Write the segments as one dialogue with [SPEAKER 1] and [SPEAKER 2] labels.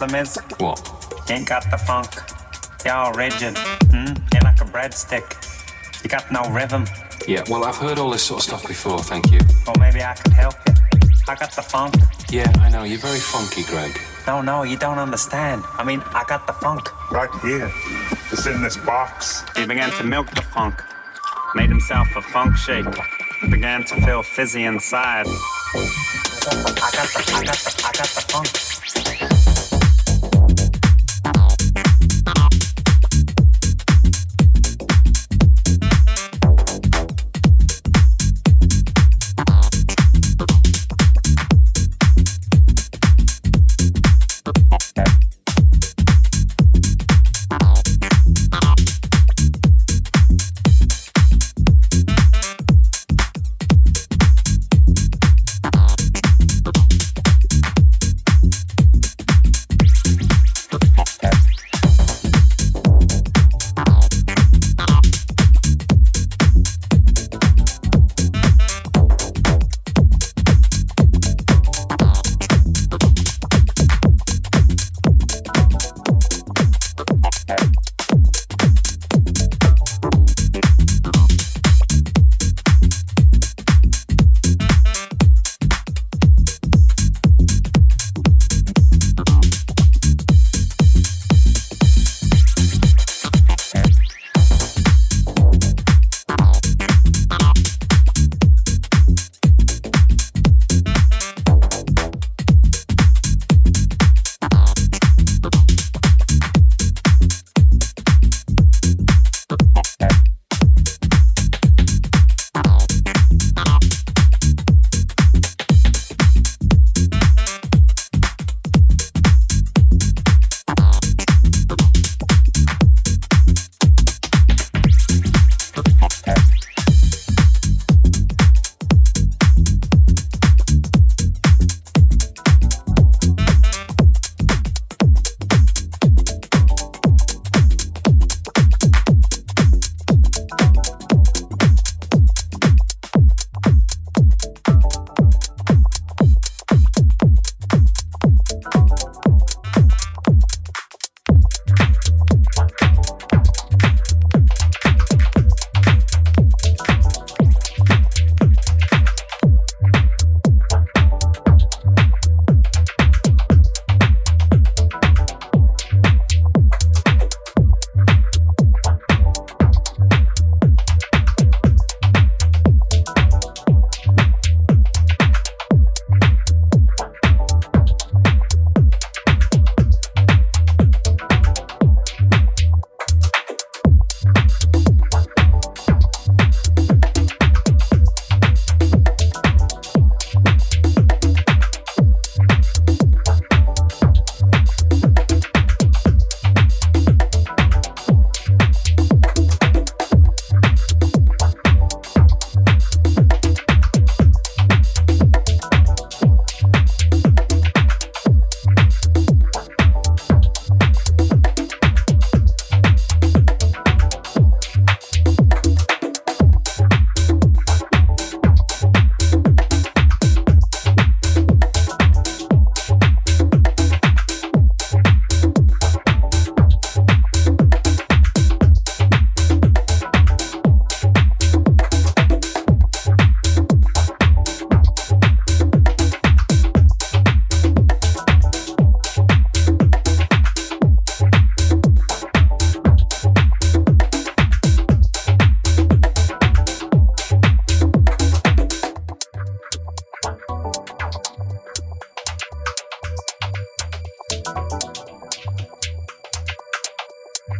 [SPEAKER 1] know
[SPEAKER 2] what your?
[SPEAKER 1] What?
[SPEAKER 2] You ain't got the funk. You're all rigid. Mm? You're like a breadstick. You got no rhythm.
[SPEAKER 1] Yeah, well, I've heard all this sort of stuff before, thank you.
[SPEAKER 2] Well, maybe I could help you. I got the funk.
[SPEAKER 1] Yeah, I know, you're very funky, Greg.
[SPEAKER 2] No, no, you don't understand. I mean, I got the funk.
[SPEAKER 3] Right here. It's in this box.
[SPEAKER 2] He began to milk the funk, made himself a funk shake. He began to feel fizzy inside. I got the, I got the, I got the funk.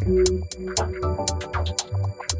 [SPEAKER 4] Thank you.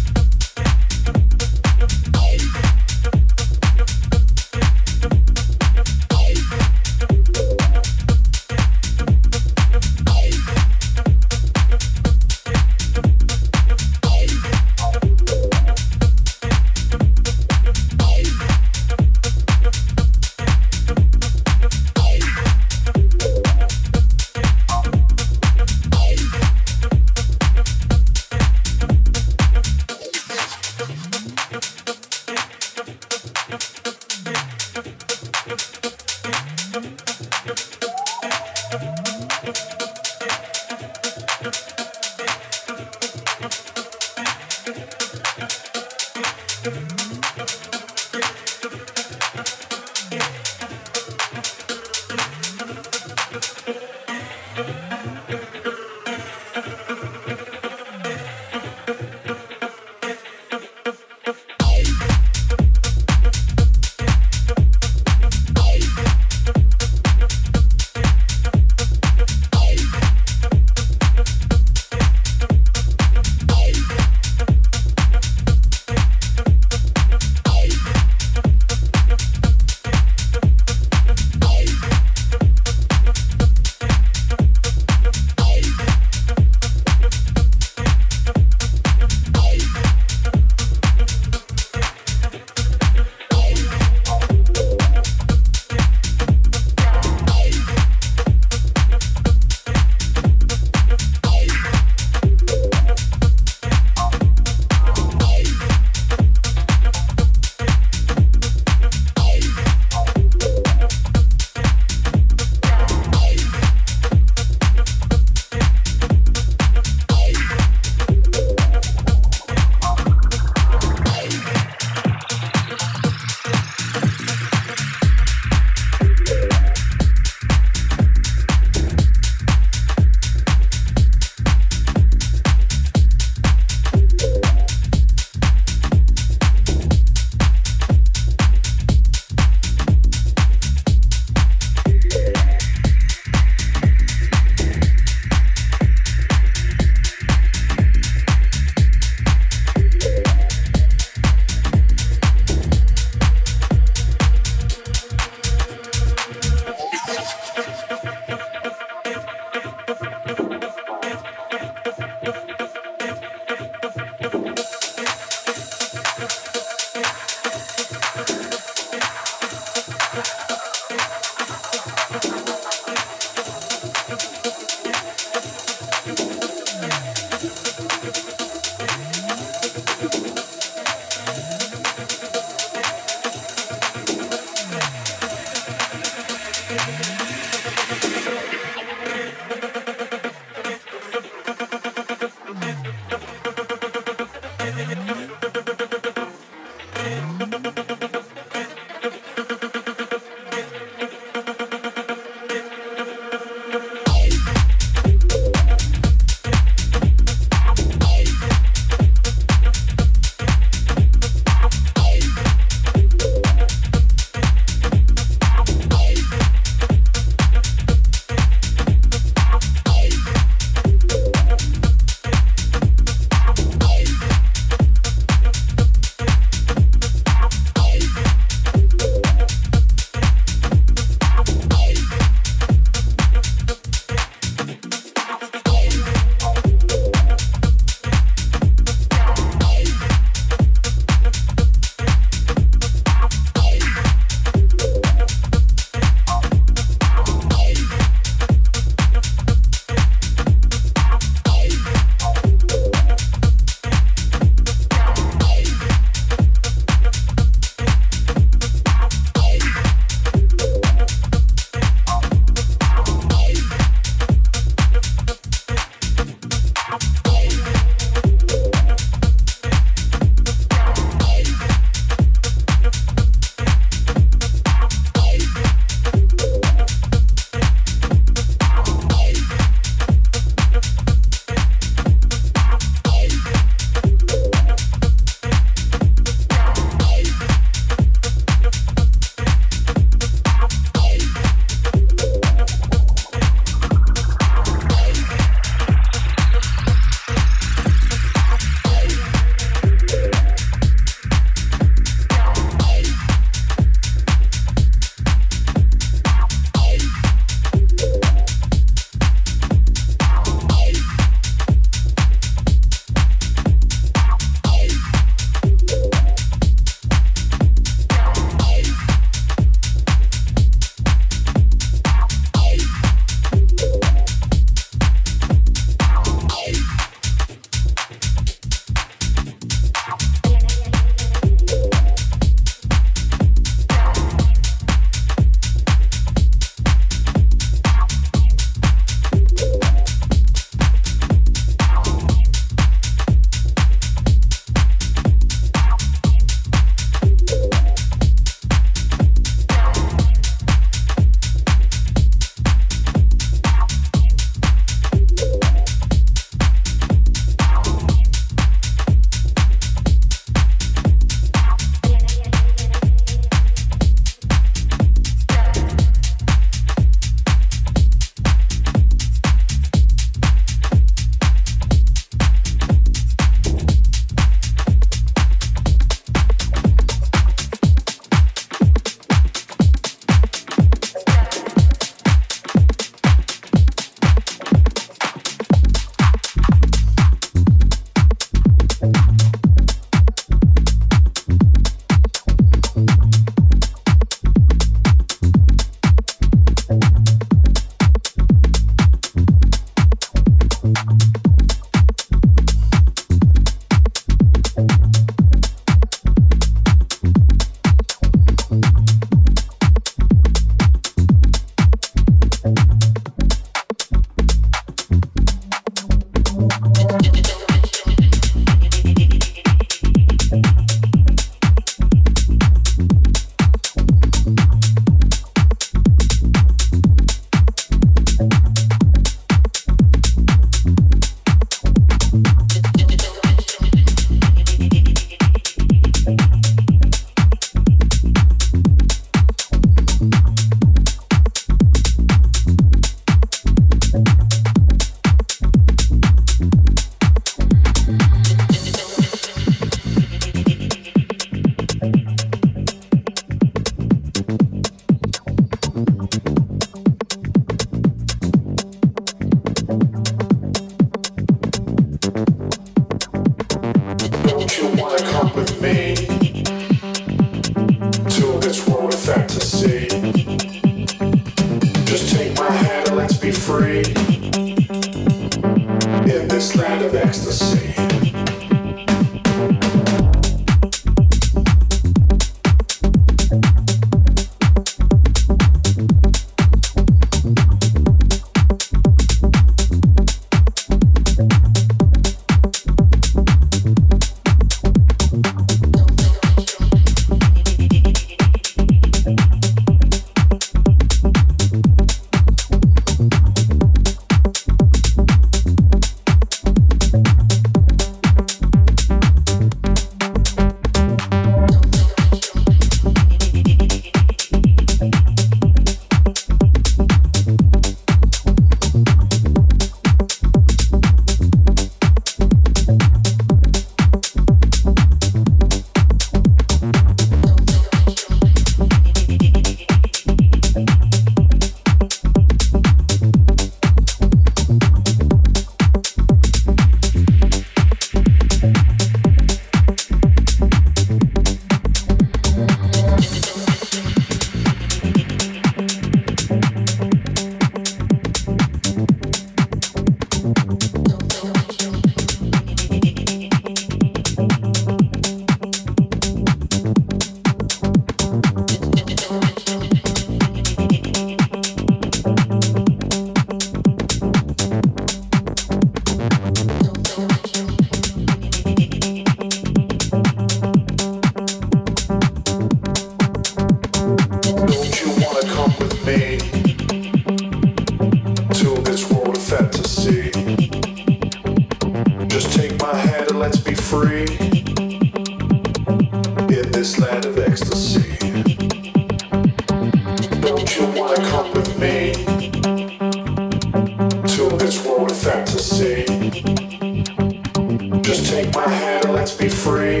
[SPEAKER 4] my hand, let's be free.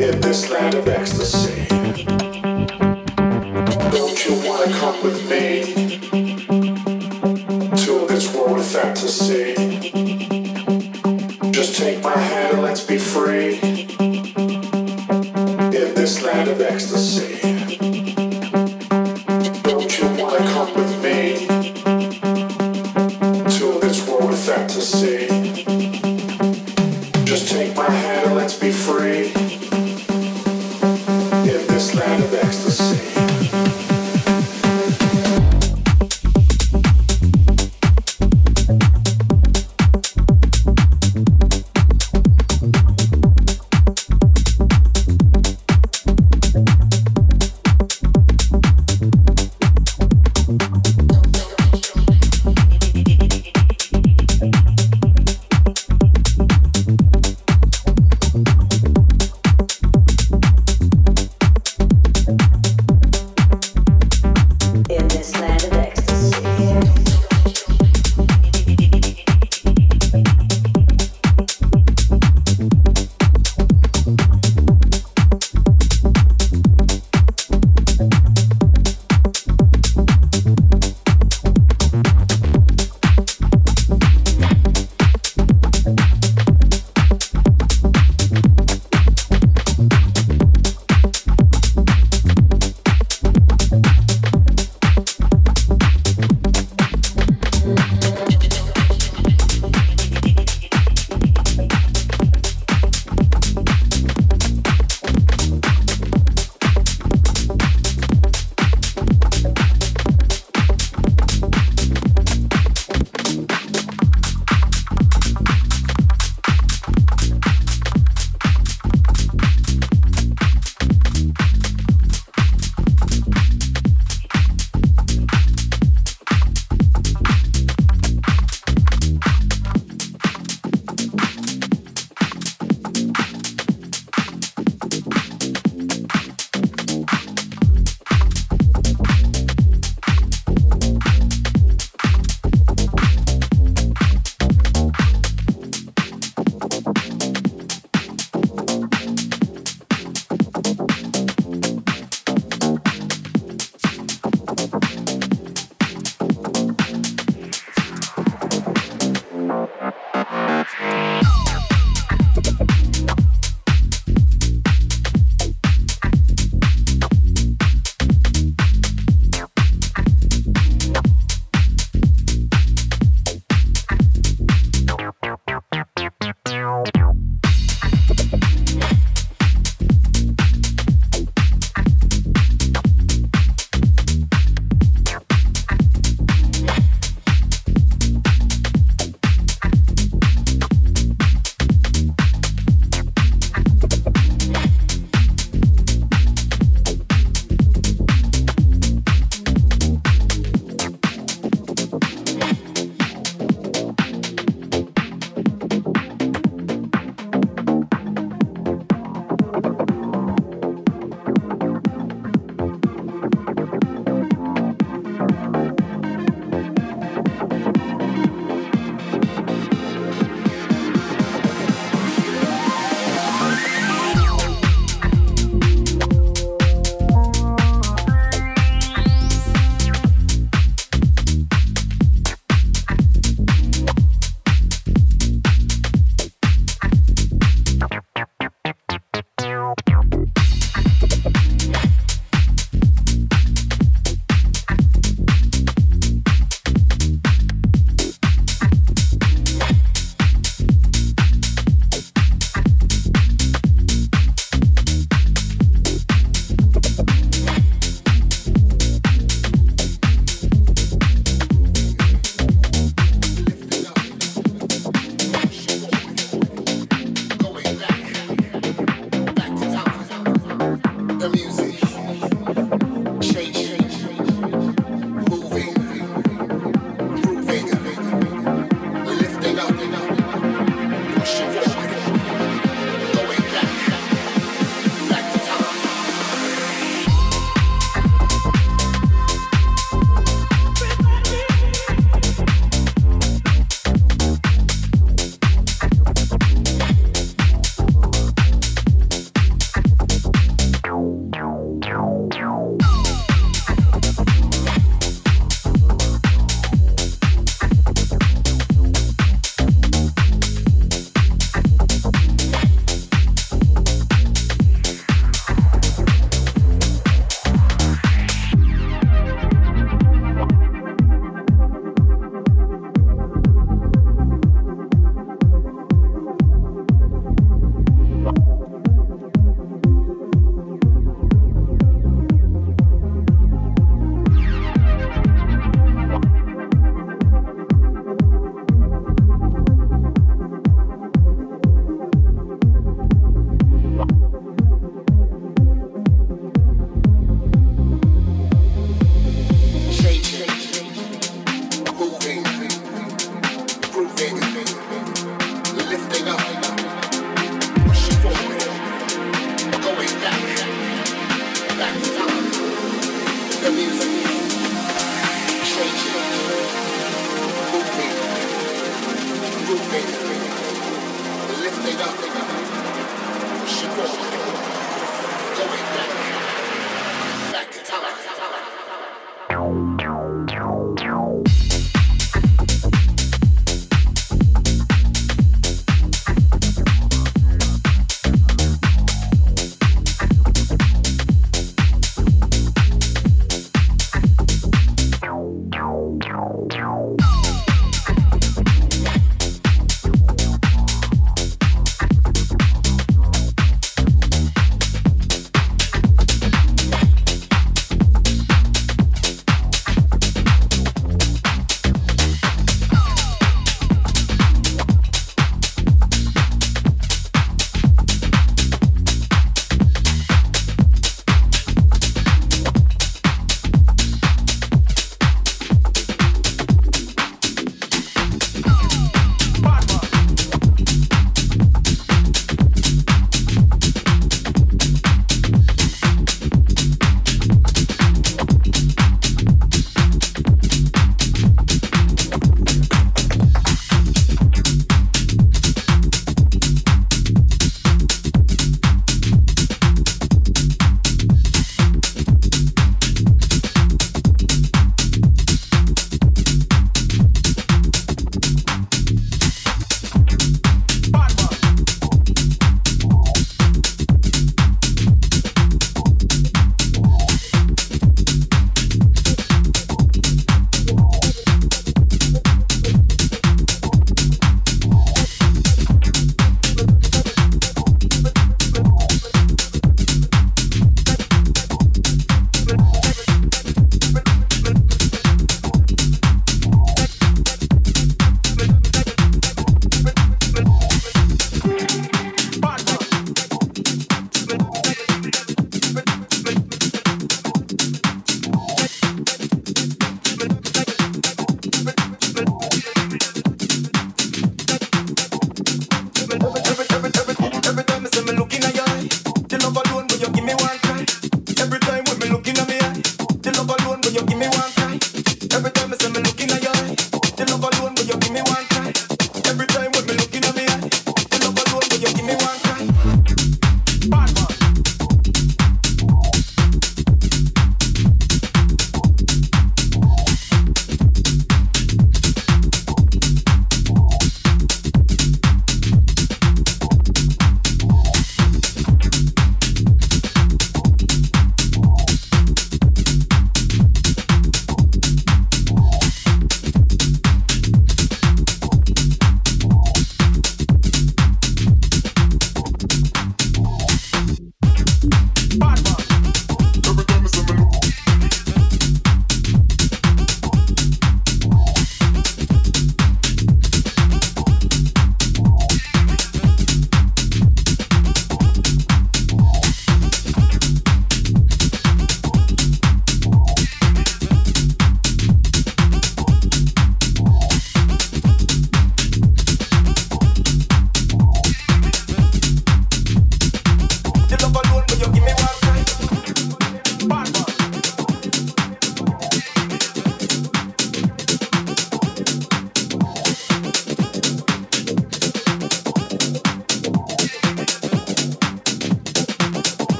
[SPEAKER 4] In this land of
[SPEAKER 5] ecstasy. Don't you wanna come with me? To
[SPEAKER 6] this world of fantasy.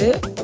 [SPEAKER 6] で
[SPEAKER 7] す